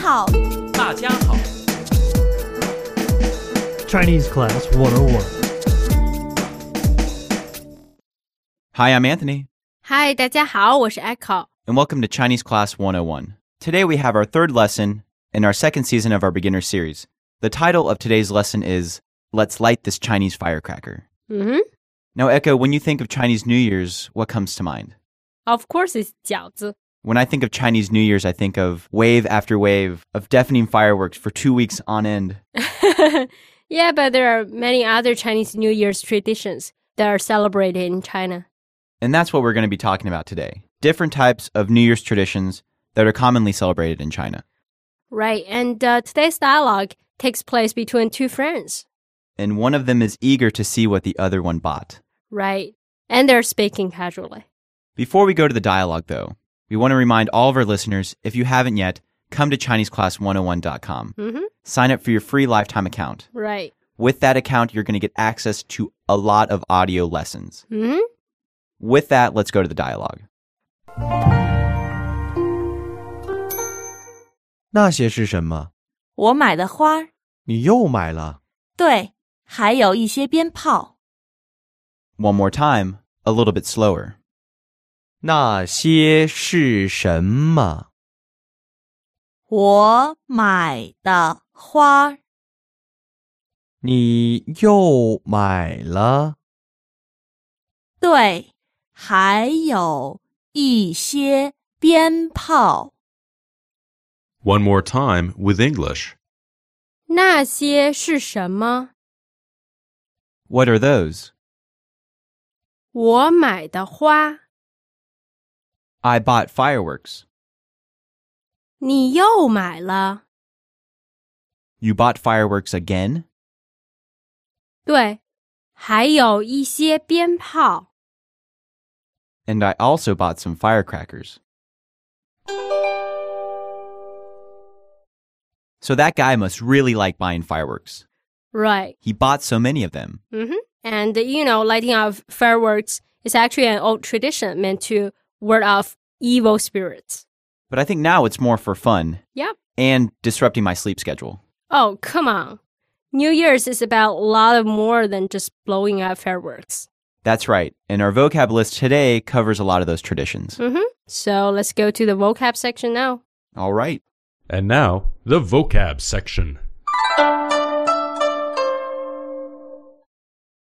好，大家好， Chinese Class 101. Hi, I'm Anthony, 嗨，大家好，我是 Echo。 and welcome to Chinese Class 101. Today we have our third lesson in our second season of our beginner series. The title of today's lesson is Let's Light This Chinese Firecracker. 嗯哼 Now, Echo, when you think of Chinese New Year's, what comes to mind? ，Of course it's 饺子。 When I think of Chinese New Year's, I think of wave after wave of deafening fireworks for two weeks on end. yeah, but there are many other Chinese New Year's traditions that are celebrated in China. And that's what we're going to be talking about today. Different types of New Year's traditions that are commonly celebrated in China. Right, and uh, today's dialogue takes place between two friends. And one of them is eager to see what the other one bought. Right, and they're speaking casually. Before we go to the dialogue, though, we want to remind all of our listeners if you haven't yet, come to ChineseClass101.com. Mm-hmm. Sign up for your free lifetime account. Right. With that account, you're going to get access to a lot of audio lessons. Mm-hmm. With that, let's go to the dialogue. 那些是什么？我买的花儿，你又买了？对，还有一些鞭炮。 One more time, a little bit slower. 那些是什么？我买的花，你又买了？对，还有一些鞭炮。One more time with English. 那些是什么？What are those? 我买的花。I bought fireworks. 你又买了？ You bought fireworks again? 对，还有一些鞭炮。 And I also bought some firecrackers. So that guy must really like buying fireworks. Right. He bought so many of them. Mm-hmm. And you know, lighting of fireworks is actually an old tradition meant to ward off evil spirits. But I think now it's more for fun Yep. and disrupting my sleep schedule. Oh, come on. New Year's is about a lot of more than just blowing up fireworks. That's right. And our vocab list today covers a lot of those traditions. Mm-hmm. So let's go to the vocab section now. All right. And now, the vocab section.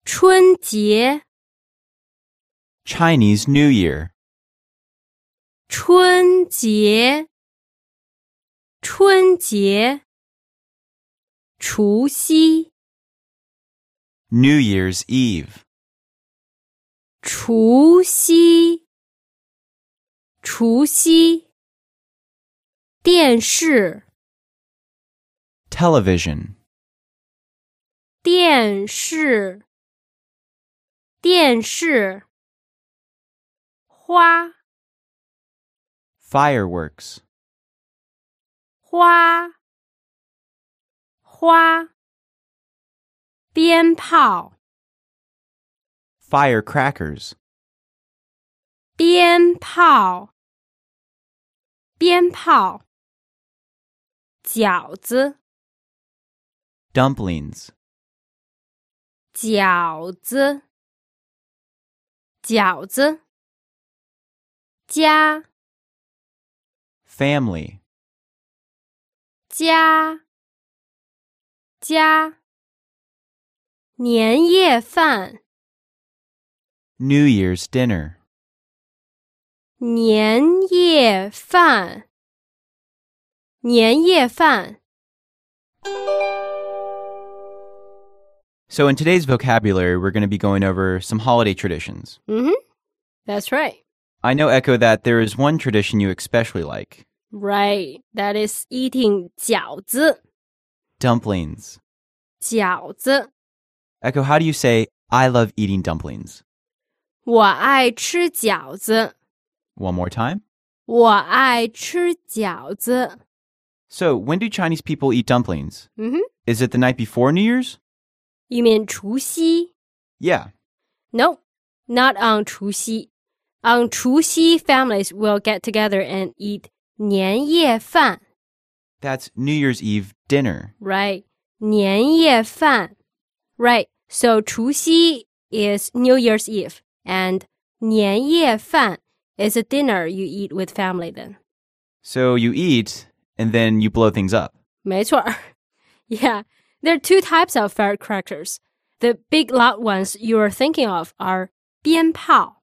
春节，Chinese New Year. 春节，春节，除夕，New Year's Eve. 除夕，除夕，电视，Television. 电视，电视，花，Fireworks. 花，花，鞭炮， Firecrackers. 鞭炮，鞭炮，饺子， Dumplings. 饺子，饺子，家， Family. 家，家，年夜饭， New Year's Dinner. 年夜饭，年夜饭。 So, in today's vocabulary, we're going to be going over some holiday traditions. Mm-hmm. That's right. I know, Echo, that there is one tradition you especially like Right. That is eating 饺子， dumplings. 饺子。 Echo, how do you say, I love eating dumplings? 我爱吃饺子， One more time. 我爱吃饺子。 So, when do Chinese people eat dumplings? Mm-hmm. Is it the night before New Year's? You mean 除夕 Yeah. No, not on 除夕. On 除夕, families will get together and eat 年夜饭. That's New Year's Eve dinner. right? 年夜饭 right? So 除夕 is New Year's Eve, and 年夜饭 is a dinner you eat with family. Then So you eat and then you blow things up. 没错儿 Yeah, there are two types of firecrackers. The big loud ones you are thinking of are 鞭炮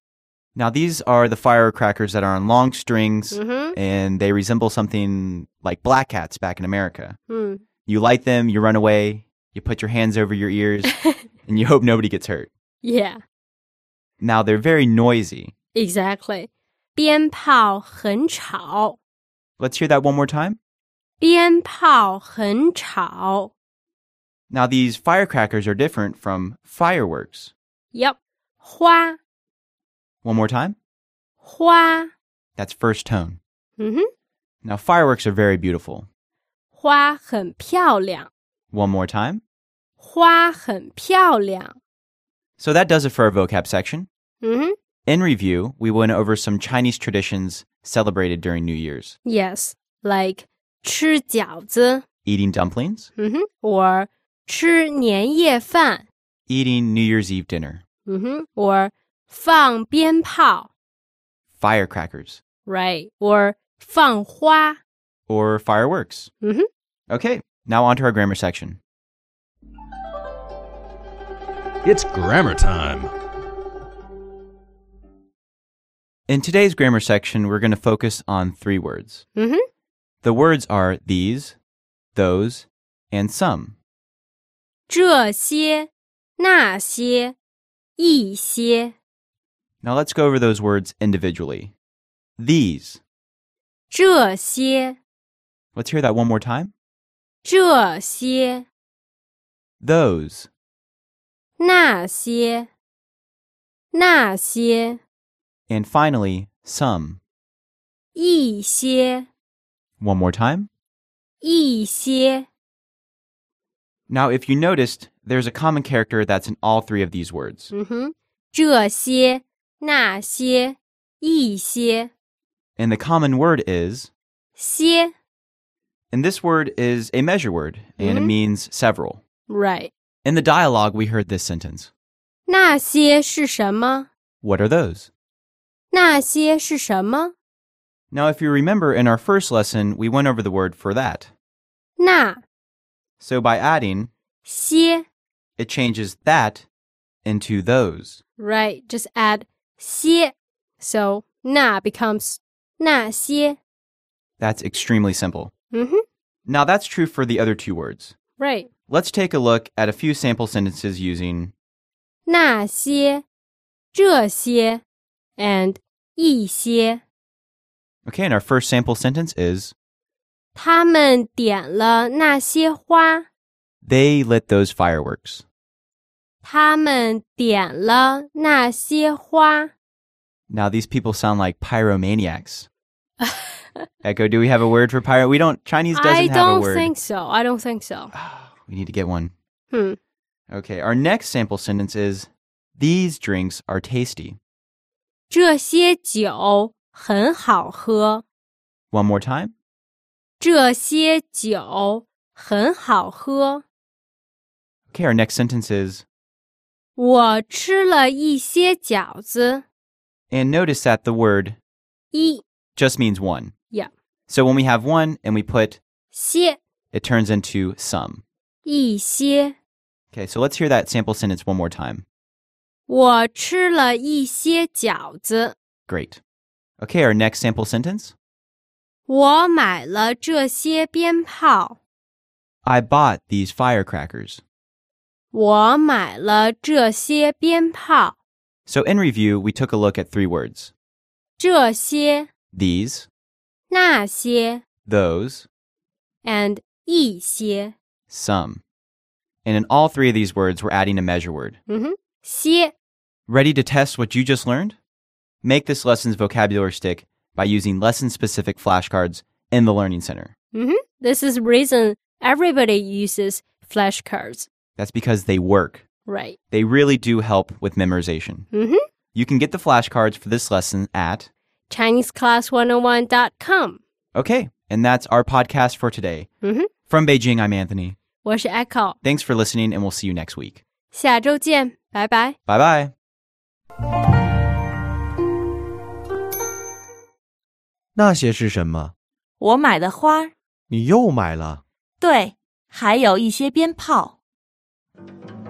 Now, these are the firecrackers that are on long strings Mm-hmm. and they resemble something like black cats back in America. Hmm. You light them, you run away, you put your hands over your ears, and you hope nobody gets hurt. Yeah, Now, they're very noisy. exactly. 鞭炮很吵 Let's hear that one more time. 鞭炮很吵 Now, these firecrackers are different from fireworks. Yep. 花 One more time. 花 That's first tone. 嗯哼， Now, fireworks are very beautiful. 花很漂亮， One more time. 花很漂亮。 So that does it for our vocab section. 嗯哼 In review, we went over some Chinese traditions celebrated during New Year's. ，yes, like 吃饺子， Eating dumplings, 嗯哼，or 吃年夜饭， eating New Year's Eve dinner, 嗯哼，or 放鞭炮 firecrackers, ，right，or 放花， or fireworks. 嗯哼 Okay, now on to our grammar section. It's grammar time. In today's grammar section, we're going to focus on three words. 嗯哼， The words are these, those, and some. 这些那些一些， Now let's go over those words individually. These. 这些 Let's hear that one more time. 这些 Those. 那些那些 And finally, some. 一些 One more time. 一些。 Now, if you noticed, there's a common character that's in all three of these words. 嗯哼，这些、 那些、一些、 And the common word is, 些 and this word is a measure word, and it Mhm. means several. ，right？ In the dialogue, we heard this sentence 那些是什么？ What are those? 那些是什么？ Now, if you remember, in our first lesson, we went over the word for that. 那 So by adding, 些 it changes that into those. right? Just add 些，so 那 becomes 那些。 That's extremely simple. 嗯哼 Now, that's true for the other two words. ，right？ Let's take a look at a few sample sentences using 那些、这些，and 一些。 Okay, and our first sample sentence is 他们点了那些花， They lit those fireworks. 他们点了那些花。 Now, these people sound like pyromaniacs. Echo, do we have a word for pyro? We don't, Chinese doesn't I have a don't word. think so. I don't think so. We need to get one. Hmm. Okay, our next sample sentence is These drinks are tasty. 这些酒很好喝。 One more time. 这些酒很好喝。 Okay, our next sentence is 我吃了一些饺子。 And notice that the word 一 just means one. Yeah. So when we have one and we put, 些 it turns into some. 一些。 Okay, so let's hear that sample sentence one more time. 我吃了一些饺子。 Great. Okay, our next sample sentence 我买了这些鞭炮。 I bought these firecrackers. 我买了这些鞭炮。 So in review, we took a look at three words 这些、 these, 那些 those, and 一些。 some. And in all three of these words, we're adding a measure word. 嗯哼，些 Ready to test what you just learned? Make this lesson's vocabulary stick by using lesson specific flashcards in the Learning Center. 嗯哼，This is reason everybody uses flashcards, That's because they work. right? They really do help with memorization. 嗯哼 You can get the flashcards for this lesson at ChineseClass101.com. Okay, And that's our podcast for today. 嗯哼， From Beijing, I'm Anthony. 我是 Echo， Thanks for listening, and we'll see you next week. 下周见，拜拜。 Bye bye. 那些是什么？我买的花儿，你又买了。对，还有一些鞭炮。 Thank you.